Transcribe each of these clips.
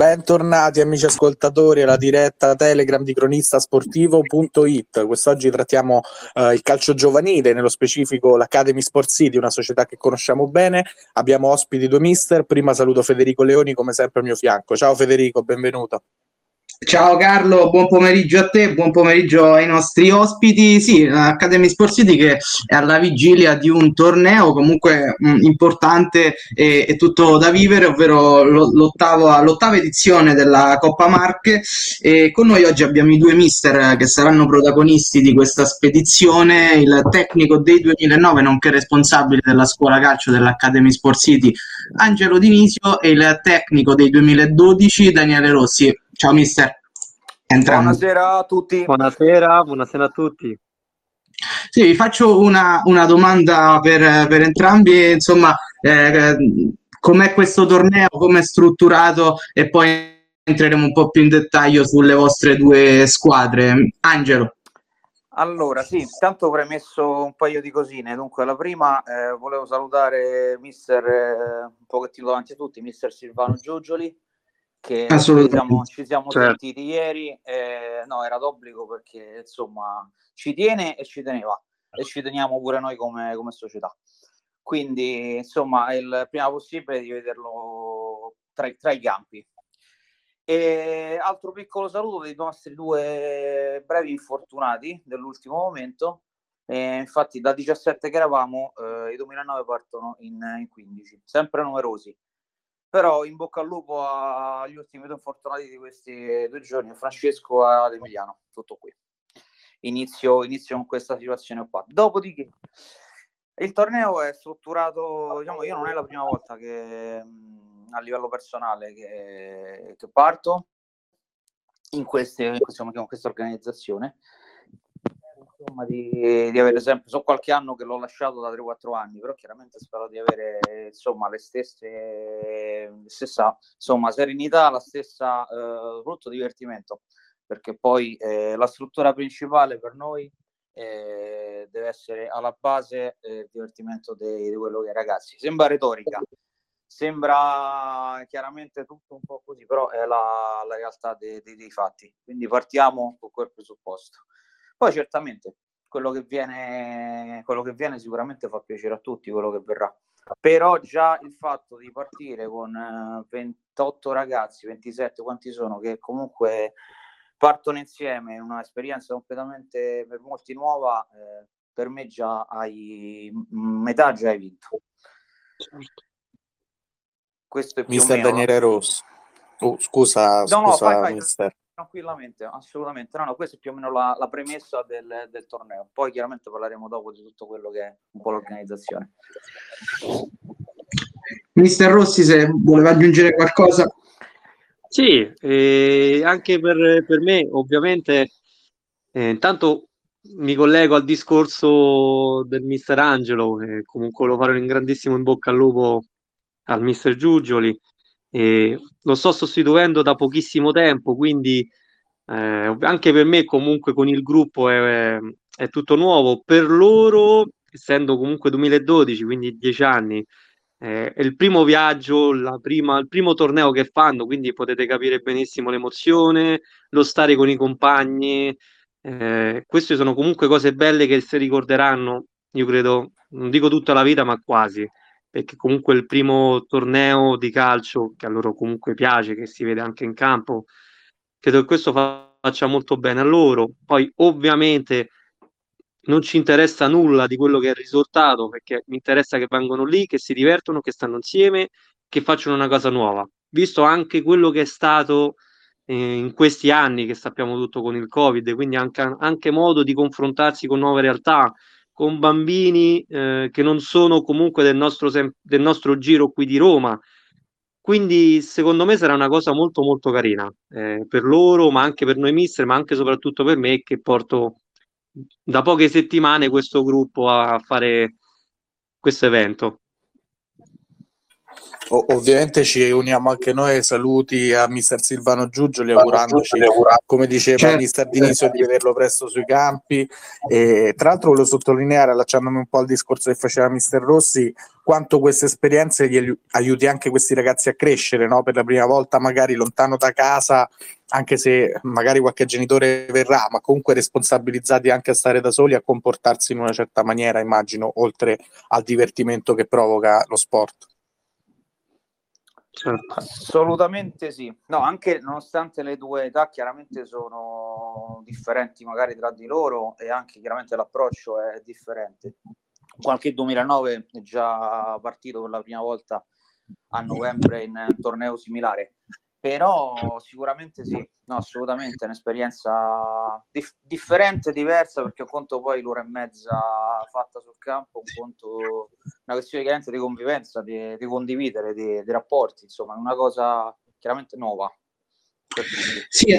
Bentornati amici ascoltatori alla diretta Telegram di cronistasportivo.it. Quest'oggi trattiamo uh, il calcio giovanile, nello specifico l'Academy Sports City, una società che conosciamo bene. Abbiamo ospiti due mister. Prima saluto Federico Leoni come sempre al mio fianco. Ciao Federico, benvenuto. Ciao Carlo, buon pomeriggio a te, buon pomeriggio ai nostri ospiti. Sì, l'Academy Sports City che è alla vigilia di un torneo comunque mh, mm, importante e, e, tutto da vivere, ovvero l'ottava edizione della Coppa Marche. E con noi oggi abbiamo i due mister che saranno protagonisti di questa spedizione, il tecnico dei 2009, nonché responsabile della scuola calcio dell'Academy Sports City, Angelo Dinisio, e il tecnico dei 2012, Daniele Rossi. Ciao mister. Entrambi. Buonasera a tutti. Buonasera, buonasera a tutti. Sì, vi faccio una, una domanda per, per, entrambi, insomma, eh, com'è questo torneo, come è strutturato e poi entreremo un po' più in dettaglio sulle vostre due squadre. Angelo. Allora, sì, intanto premesso un paio di cosine. Dunque, la prima eh, volevo salutare mister, eh, un pochettino davanti a tutti, mister Silvano Giugioli, che ci siamo, ci siamo certo. sentiti ieri, eh, no, era d'obbligo perché insomma ci tiene e ci teneva e ci teniamo pure noi come, come società. Quindi insomma il prima possibile di vederlo tra, tra i campi. E altro piccolo saluto dei nostri due brevi infortunati dell'ultimo momento. Eh, infatti, da 17 che eravamo, eh, i 2009 partono in, in 15, sempre numerosi. Però in bocca al lupo agli ultimi due infortunati di questi due giorni, Francesco ed Emiliano, tutto qui. Inizio, inizio con questa situazione qua. Dopodiché il torneo è strutturato, diciamo, io non è la prima volta che a livello personale che, che parto in, queste, in, questa, in questa organizzazione insomma, di, di, avere sempre, so qualche anno che l'ho lasciato da 3-4 anni, però chiaramente spero di avere insomma le stesse, stessa insomma, serenità, la stessa eh, soprattutto divertimento, perché poi eh, la struttura principale per noi eh, deve essere alla base eh, il divertimento di quello che è ragazzi. Sembra retorica, sembra chiaramente tutto un po' così, però è la, la realtà dei, dei, dei fatti. Quindi partiamo con quel presupposto. Poi certamente quello che viene, quello che viene sicuramente fa piacere a tutti, quello che verrà. Però già il fatto di partire con 28 eh, ragazzi, 27 quanti sono, che comunque partono insieme in un'esperienza completamente per molti nuova, eh, per me già hai metà già hai vinto. Questo è più Mister Daniele Rosso. Oh, scusa, no, scusa, no, vai, vai, mister tranquillamente, assolutamente. No, no, questa è più o meno la, la premessa del, del, torneo. Poi chiaramente parleremo dopo di tutto quello che è un po' l'organizzazione. Mister Rossi, se voleva aggiungere qualcosa. Sì, eh, anche per, per, me, ovviamente, eh, intanto mi collego al discorso del mister Angelo, e comunque lo farò in grandissimo in bocca al lupo al mister Giugioli. E lo sto sostituendo da pochissimo tempo, quindi eh, anche per me comunque con il gruppo è, è, tutto nuovo. Per loro, essendo comunque 2012, quindi 10 anni, eh, è il primo viaggio, prima, il primo torneo che fanno, quindi potete capire benissimo l'emozione, lo stare con i compagni. Eh, queste sono comunque cose belle che si ricorderanno, io credo, non dico tutta la vita, ma quasi perché comunque il primo torneo di calcio che a loro comunque piace, che si vede anche in campo, credo che questo faccia molto bene a loro. Poi ovviamente non ci interessa nulla di quello che è il risultato, perché mi interessa che vengano lì, che si divertono, che stanno insieme, che facciano una cosa nuova. Visto anche quello che è stato eh, in questi anni, che sappiamo tutto con il Covid, quindi anche, anche modo di confrontarsi con nuove realtà, con bambini eh, che non sono comunque del nostro, del nostro giro qui di Roma. Quindi secondo me sarà una cosa molto molto carina eh, per loro, ma anche per noi mister, ma anche e soprattutto per me che porto da poche settimane questo gruppo a fare questo evento. O- ovviamente ci uniamo anche noi ai saluti a mister Silvano Giugioli augurandoci, come diceva certo. mister Dinisio, di vederlo presto sui campi. E, tra l'altro volevo sottolineare, allacciandomi un po' al discorso che faceva mister Rossi, quanto queste esperienze gli aiuti anche questi ragazzi a crescere, no? per la prima volta magari lontano da casa, anche se magari qualche genitore verrà, ma comunque responsabilizzati anche a stare da soli, a comportarsi in una certa maniera, immagino, oltre al divertimento che provoca lo sport. Certo. Assolutamente sì. No, anche nonostante le due età chiaramente sono differenti magari tra di loro e anche chiaramente l'approccio è differente. Qualche 2009 è già partito per la prima volta a novembre in un torneo similare però sicuramente sì, no, assolutamente è un'esperienza dif- differente, diversa, perché conto poi l'ora e mezza fatta sul campo, un conto, una questione chiaramente di convivenza, di, di condividere, di, di, rapporti, insomma, è una cosa chiaramente nuova. Sì,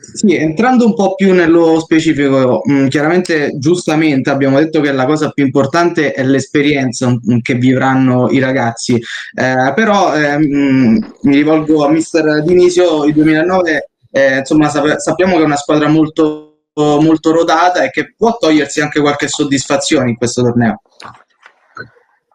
sì, entrando un po' più nello specifico, mh, mm, chiaramente giustamente abbiamo detto che la cosa più importante è l'esperienza mh, mm, che vivranno i ragazzi, eh, però eh, mh, mm, mi rivolgo a mister Dinisio, il 2009 eh, insomma sap- sappiamo che è una squadra molto, molto rodata e che può togliersi anche qualche soddisfazione in questo torneo.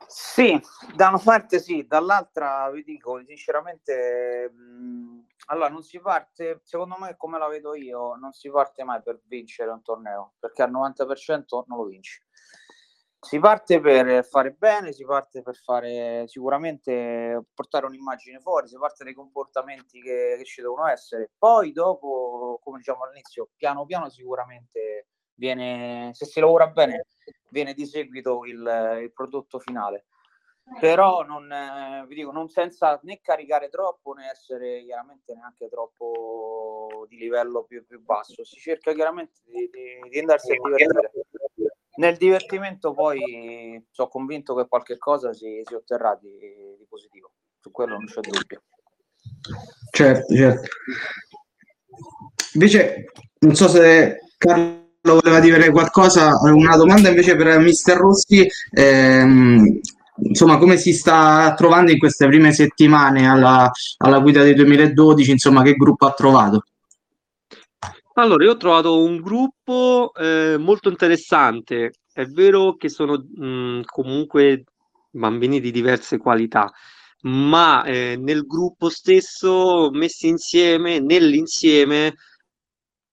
Sì, da una parte sì, dall'altra vi dico sinceramente... Mh, allora, non si parte, secondo me, come la vedo io, non si parte mai per vincere un torneo, perché al 90% non lo vinci. Si parte per fare bene, si parte per fare sicuramente portare un'immagine fuori, si parte dai comportamenti che, che ci devono essere. Poi dopo, come diciamo all'inizio, piano piano sicuramente viene, se si lavora bene, viene di seguito il, il prodotto finale però non, eh, vi dico, non senza né caricare troppo né essere chiaramente neanche troppo di livello più, più basso. Si cerca chiaramente di, di, di andarsi a divertire. Nel divertimento poi sono convinto che qualche cosa si, si otterrà di, di, positivo, su quello non c'è dubbio. Certo, certo. Invece, non so se Carlo voleva dire qualcosa, una domanda invece per Mister Rossi. Ehm, insomma, come si sta trovando in queste prime settimane alla, alla guida del 2012? Insomma, che gruppo ha trovato? Allora, io ho trovato un gruppo eh, molto interessante. È vero che sono mh, comunque bambini di diverse qualità, ma eh, nel gruppo stesso, messi insieme, nell'insieme,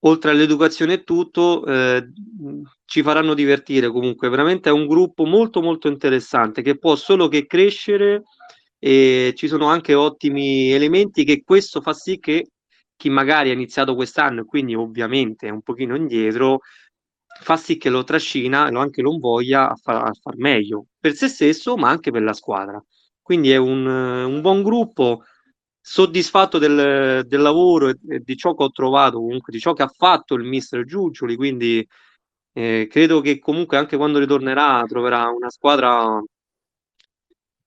oltre all'educazione e tutto, eh, ci faranno divertire comunque. Veramente è un gruppo molto molto interessante che può solo che crescere e ci sono anche ottimi elementi che questo fa sì che chi magari ha iniziato quest'anno e quindi ovviamente è un pochino indietro fa sì che lo trascina e lo anche lo voglia a far, a far meglio per se stesso ma anche per la squadra. Quindi è un, un buon gruppo soddisfatto del, del lavoro e, e, di ciò che ho trovato, comunque di ciò che ha fatto il mister Giugioli, quindi eh, credo che comunque anche quando ritornerà troverà una squadra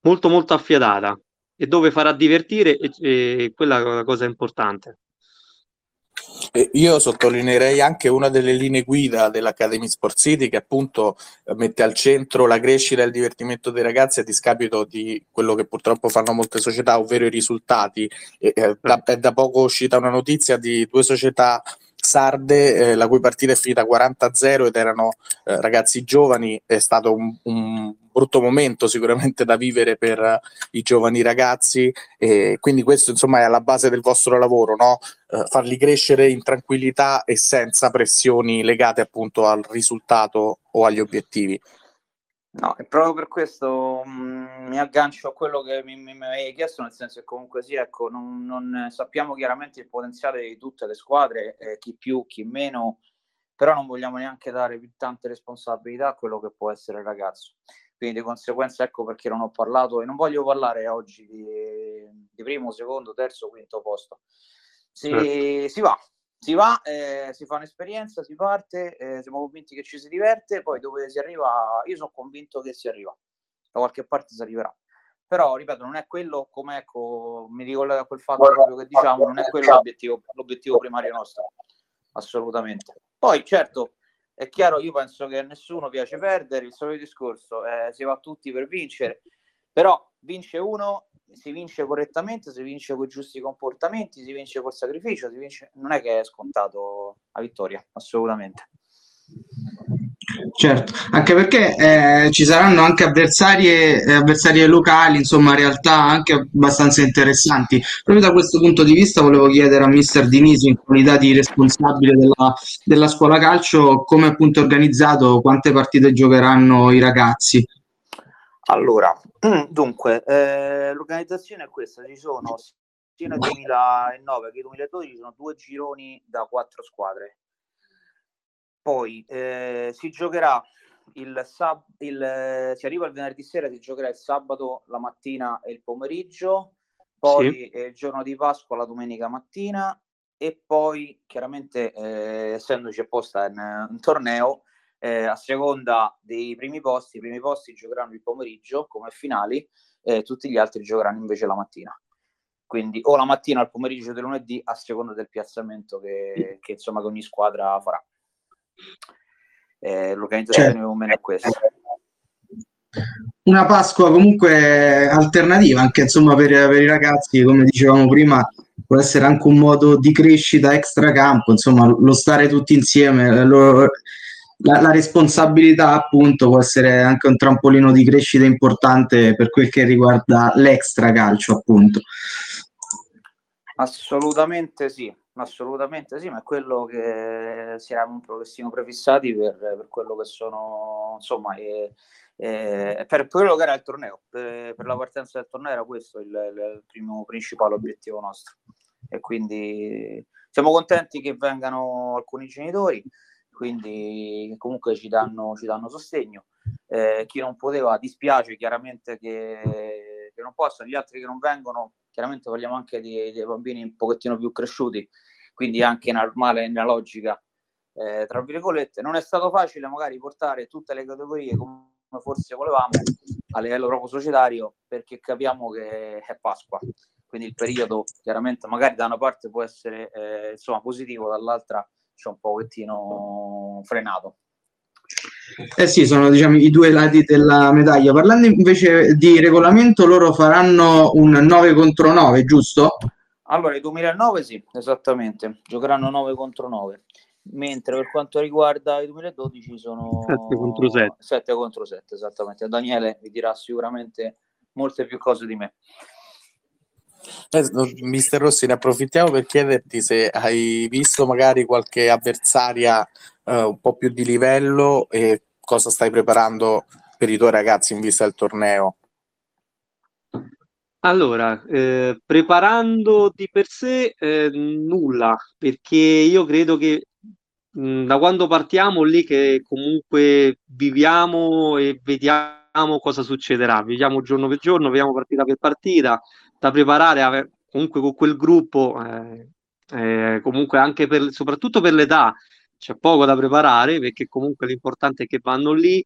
molto molto affiatata e dove farà divertire e, e quella è la cosa importante. Io sottolineerei anche una delle linee guida dell'Academy Sport City che appunto mette al centro la crescita e il divertimento dei ragazzi a discapito di quello che purtroppo fanno molte società, ovvero i risultati. E, eh, da, è da poco uscita una notizia di due società sarde, eh, la cui partita è finita 40-0 ed erano eh, ragazzi giovani, è stato un, un, brutto momento sicuramente da vivere per uh, i giovani ragazzi e quindi questo insomma è alla base del vostro lavoro, no? uh, farli crescere in tranquillità e senza pressioni legate appunto al risultato o agli obiettivi. No, e proprio per questo mh, mm, mi aggancio a quello che mi, mi, mi, avevi chiesto, nel senso che comunque sì, ecco, non, non sappiamo chiaramente il potenziale di tutte le squadre, eh, chi più, chi meno, però non vogliamo neanche dare più tante responsabilità a quello che può essere il ragazzo. Quindi di conseguenza ecco perché non ho parlato e non voglio parlare oggi di, di primo, secondo, terzo, quinto posto. Si, certo. si va, si va, eh, si fa un'esperienza, si parte, eh, siamo convinti che ci si diverte, poi dove si arriva, io sono convinto che si arriva, da qualche parte si arriverà. Però, ripeto, non è quello, come ecco, mi ricollega a quel fatto proprio che diciamo, non è quello l'obiettivo, l'obiettivo primario nostro, assolutamente. Poi, certo, è chiaro, io penso che a nessuno piace perdere, il solito discorso, eh, si va tutti per vincere, però vince uno si vince correttamente, si vince con i giusti comportamenti, si vince col sacrificio, vince... non è che è scontato la vittoria, assolutamente. Certo, anche perché eh, ci saranno anche avversarie, eh, avversarie locali, insomma, realtà anche abbastanza interessanti. Proprio da questo punto di vista volevo chiedere a mister Dinisi, in qualità di responsabile della, della scuola calcio, come appunto organizzato, quante partite giocheranno i ragazzi? Allora, dunque, eh, l'organizzazione è questa, ci sono sia nel 2009 che nel 2012 sono due gironi da quattro squadre. Poi eh, si giocherà il, sab- il si arriva il venerdì sera, si giocherà il sabato la mattina e il pomeriggio, poi sì. il giorno di Pasqua la domenica mattina. E poi chiaramente eh, essendoci apposta un, un torneo eh, a seconda dei primi posti, i primi posti giocheranno il pomeriggio come finali e tutti gli altri giocheranno invece la mattina. Quindi o la mattina il pomeriggio del lunedì a seconda del piazzamento che, che insomma che ogni squadra farà. Eh, l'organizzazione certo. più o meno è questa. Una Pasqua comunque alternativa, anche insomma per, per, i ragazzi, come dicevamo prima, può essere anche un modo di crescita extra campo, insomma, lo stare tutti insieme, lo, la, la, responsabilità appunto può essere anche un trampolino di crescita importante per quel che riguarda l'extra calcio appunto. Assolutamente sì, Assolutamente sì, ma è quello che siamo un pochettino prefissati per, per quello che sono, insomma, eh, eh, per quello che era il torneo, per, per, la partenza del torneo era questo il, il, primo principale obiettivo nostro. E quindi siamo contenti che vengano alcuni genitori, quindi comunque ci danno, ci danno sostegno. Eh, chi non poteva dispiace chiaramente che, che non possano, gli altri che non vengono chiaramente parliamo anche di, di, bambini un pochettino più cresciuti, quindi anche normale nella logica, eh, tra virgolette. Non è stato facile magari portare tutte le categorie come forse volevamo a livello proprio societario, perché capiamo che è Pasqua, quindi il periodo chiaramente magari da una parte può essere eh, insomma positivo, dall'altra c'è un pochettino frenato. Eh sì, sono diciamo, i due lati della medaglia. Parlando invece di regolamento, loro faranno un 9 contro 9, giusto? Allora, il 2009 sì, esattamente, giocheranno 9 contro 9, mentre per quanto riguarda i 2012 sono 7 contro 7. 7 contro 7, esattamente. Daniele vi dirà sicuramente molte più cose di me. Eh, mister Rossi, ne approfittiamo per chiederti se hai visto magari qualche avversaria eh, un po' più di livello e cosa stai preparando per i tuoi ragazzi in vista del torneo. Allora, eh, preparando di per sé eh, nulla, perché io credo che mh, da quando partiamo lì che comunque viviamo e vediamo cosa succederà, viviamo giorno per giorno, vediamo partita per partita, da preparare comunque con quel gruppo, eh, eh, comunque anche per, soprattutto per l'età, c'è poco da preparare perché comunque l'importante è che vanno lì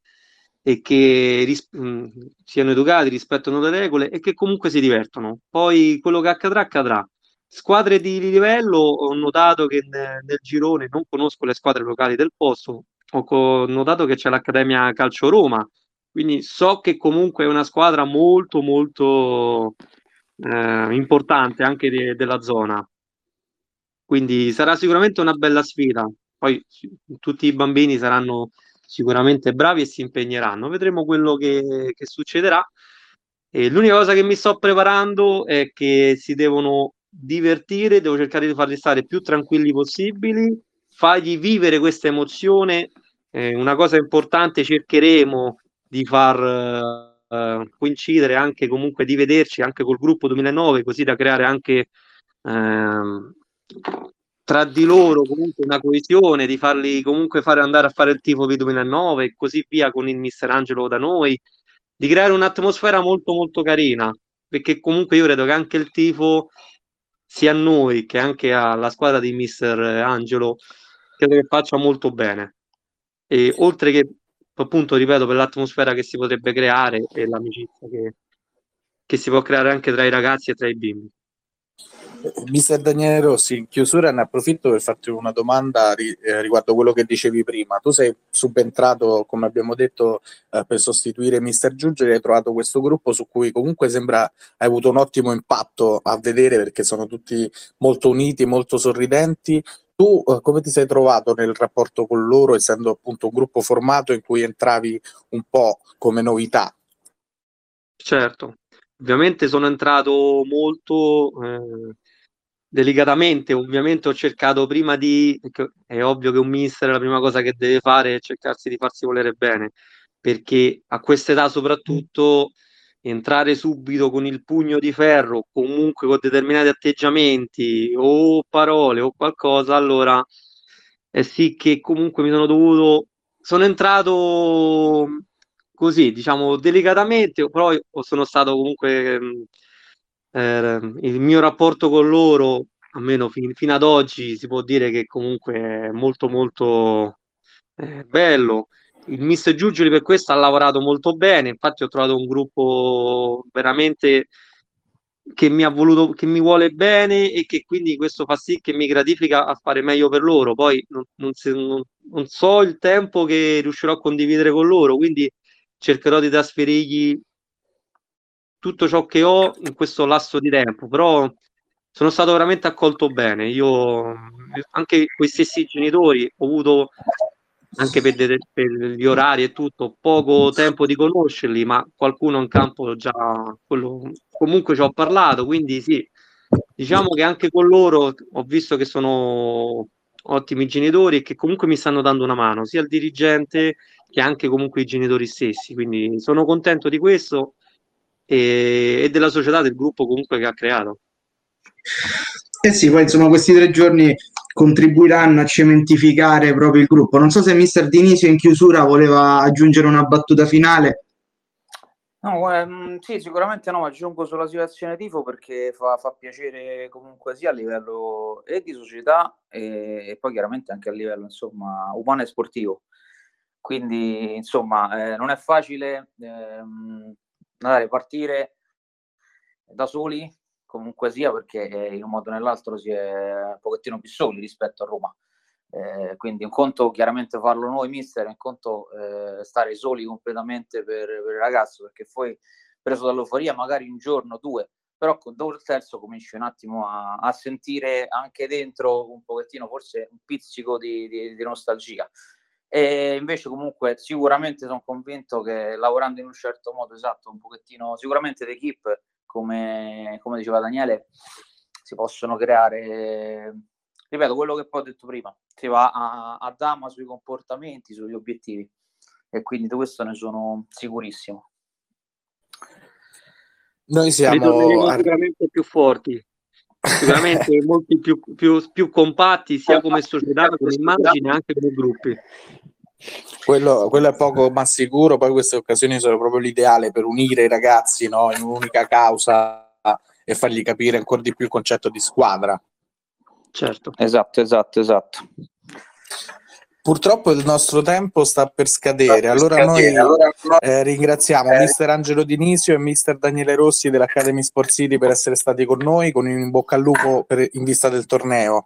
e che ris- mh, siano educati, rispettano le regole e che comunque si divertono. Poi quello che accadrà, accadrà. Squadre di livello, ho notato che ne- nel girone, non conosco le squadre locali del posto, ho co- notato che c'è l'Accademia Calcio Roma, quindi so che comunque è una squadra molto molto eh, importante anche de- della zona. Quindi sarà sicuramente una bella sfida. Poi tutti i bambini saranno sicuramente bravi e si impegneranno. Vedremo quello che, che succederà. E l'unica cosa che mi sto preparando è che si devono divertire, devo cercare di farli stare più tranquilli possibili, fargli vivere questa emozione. Eh, una cosa importante, cercheremo di far uh, coincidere anche comunque di vederci anche col gruppo 2009, così da creare anche uh, tra di loro comunque una coesione, di farli comunque fare andare a fare il tifo v 2009 e così via con il Mister Angelo da noi, di creare un'atmosfera molto molto carina, perché comunque io credo che anche il tifo sia a noi che anche alla squadra di Mister Angelo credo che faccia molto bene. E oltre che appunto, ripeto, per l'atmosfera che si potrebbe creare e l'amicizia che, che si può creare anche tra i ragazzi e tra i bimbi. Mister Daniele Rossi, in chiusura ne approfitto per farti una domanda eh, riguardo quello che dicevi prima. Tu sei subentrato, come abbiamo detto, eh, per sostituire Mister Giuggioli, hai trovato questo gruppo su cui comunque sembra hai avuto un ottimo impatto a vedere perché sono tutti molto uniti, molto sorridenti. Tu eh, come ti sei trovato nel rapporto con loro, essendo appunto un gruppo formato in cui entravi un po' come novità? Certo, ovviamente sono entrato molto eh, delicatamente, ovviamente ho cercato prima di, è ovvio che un mister la prima cosa che deve fare è cercarsi di farsi volere bene, perché a quest'età soprattutto entrare subito con il pugno di ferro, comunque con determinati atteggiamenti o parole o qualcosa, allora è sì che comunque mi sono dovuto, sono entrato così, diciamo, delicatamente, però sono stato comunque eh, il mio rapporto con loro, almeno fin, fino ad oggi, si può dire che comunque è molto molto eh, bello. Il Mister Giugioli per questo ha lavorato molto bene, infatti ho trovato un gruppo veramente che mi ha voluto, che mi vuole bene e che quindi questo fa sì che mi gratifica a fare meglio per loro. Poi non, non, non, non so il tempo che riuscirò a condividere con loro, quindi cercherò di trasferirgli tutto ciò che ho in questo lasso di tempo, però sono stato veramente accolto bene. Io anche quei stessi genitori ho avuto anche per, de- per, gli orari e tutto, poco tempo di conoscerli, ma qualcuno in campo già quello, comunque ci ho parlato, quindi sì, diciamo che anche con loro ho visto che sono ottimi genitori e che comunque mi stanno dando una mano, sia il dirigente che anche comunque i genitori stessi, quindi sono contento di questo e, e della società, del gruppo comunque che ha creato. Eh sì, poi insomma questi tre giorni contribuiranno a cementificare proprio il gruppo. Non so se mister Dinisio in chiusura voleva aggiungere una battuta finale. No, ehm, sì, sicuramente no, aggiungo sulla situazione tifo perché fa, fa piacere comunque sia a livello e di società e, e, poi chiaramente anche a livello insomma umano e sportivo. Quindi insomma eh, non è facile ehm, andare partire da soli, comunque sia, perché in un modo o nell'altro si è un pochettino più soli rispetto a Roma. Eh, quindi un conto chiaramente farlo noi mister, un conto eh, stare soli completamente per, per, il ragazzo, perché poi preso dall'euforia magari un giorno, due, però con dopo il terzo cominci un attimo a, a, sentire anche dentro un pochettino forse un pizzico di, di, di nostalgia. E invece comunque sicuramente sono convinto che lavorando in un certo modo, esatto, un pochettino, sicuramente d'equipe, come, come diceva Daniele, si possono creare, ripeto, quello che poi ho detto prima, si va a, a dama sui comportamenti, sugli obiettivi e quindi di questo ne sono sicurissimo. Noi siamo sicuramente più forti, sicuramente molti più, più, più, compatti sia come società, come immagine, anche come gruppi. Quello, quello, è poco ma sicuro, poi queste occasioni sono proprio l'ideale per unire i ragazzi no, in un'unica causa e fargli capire ancora di più il concetto di squadra. Certo, esatto, esatto, esatto. Purtroppo il nostro tempo sta per scadere, allora noi eh, ringraziamo eh. mister Angelo Dinisio e mister Daniele Rossi dell'Academy Sport City per essere stati con noi, con in bocca al lupo per, in vista del torneo.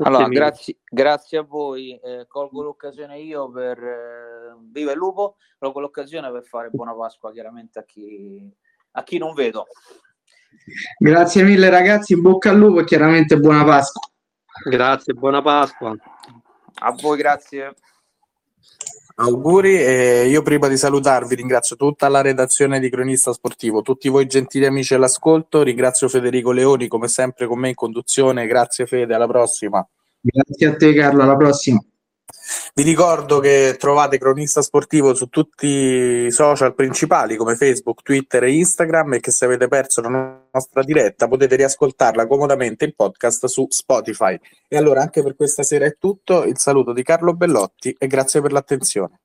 Allora, grazie, grazie, a voi, eh, colgo l'occasione io per eh, viva il lupo, colgo l'occasione per fare buona Pasqua chiaramente a chi, a chi non vedo. Grazie mille ragazzi, bocca al lupo e chiaramente buona Pasqua. Grazie, buona Pasqua. A voi grazie. Auguri e io prima di salutarvi ringrazio tutta la redazione di Cronista Sportivo, tutti voi gentili amici all'ascolto, ringrazio Federico Leoni come sempre con me in conduzione, grazie Fede, alla prossima. Grazie a te Carlo, alla prossima. Vi ricordo che trovate Cronista Sportivo su tutti i social principali come Facebook, Twitter e Instagram e che se avete perso la nostra diretta potete riascoltarla comodamente in podcast su Spotify. E allora anche per questa sera è tutto, il saluto di Carlo Bellotti e grazie per l'attenzione.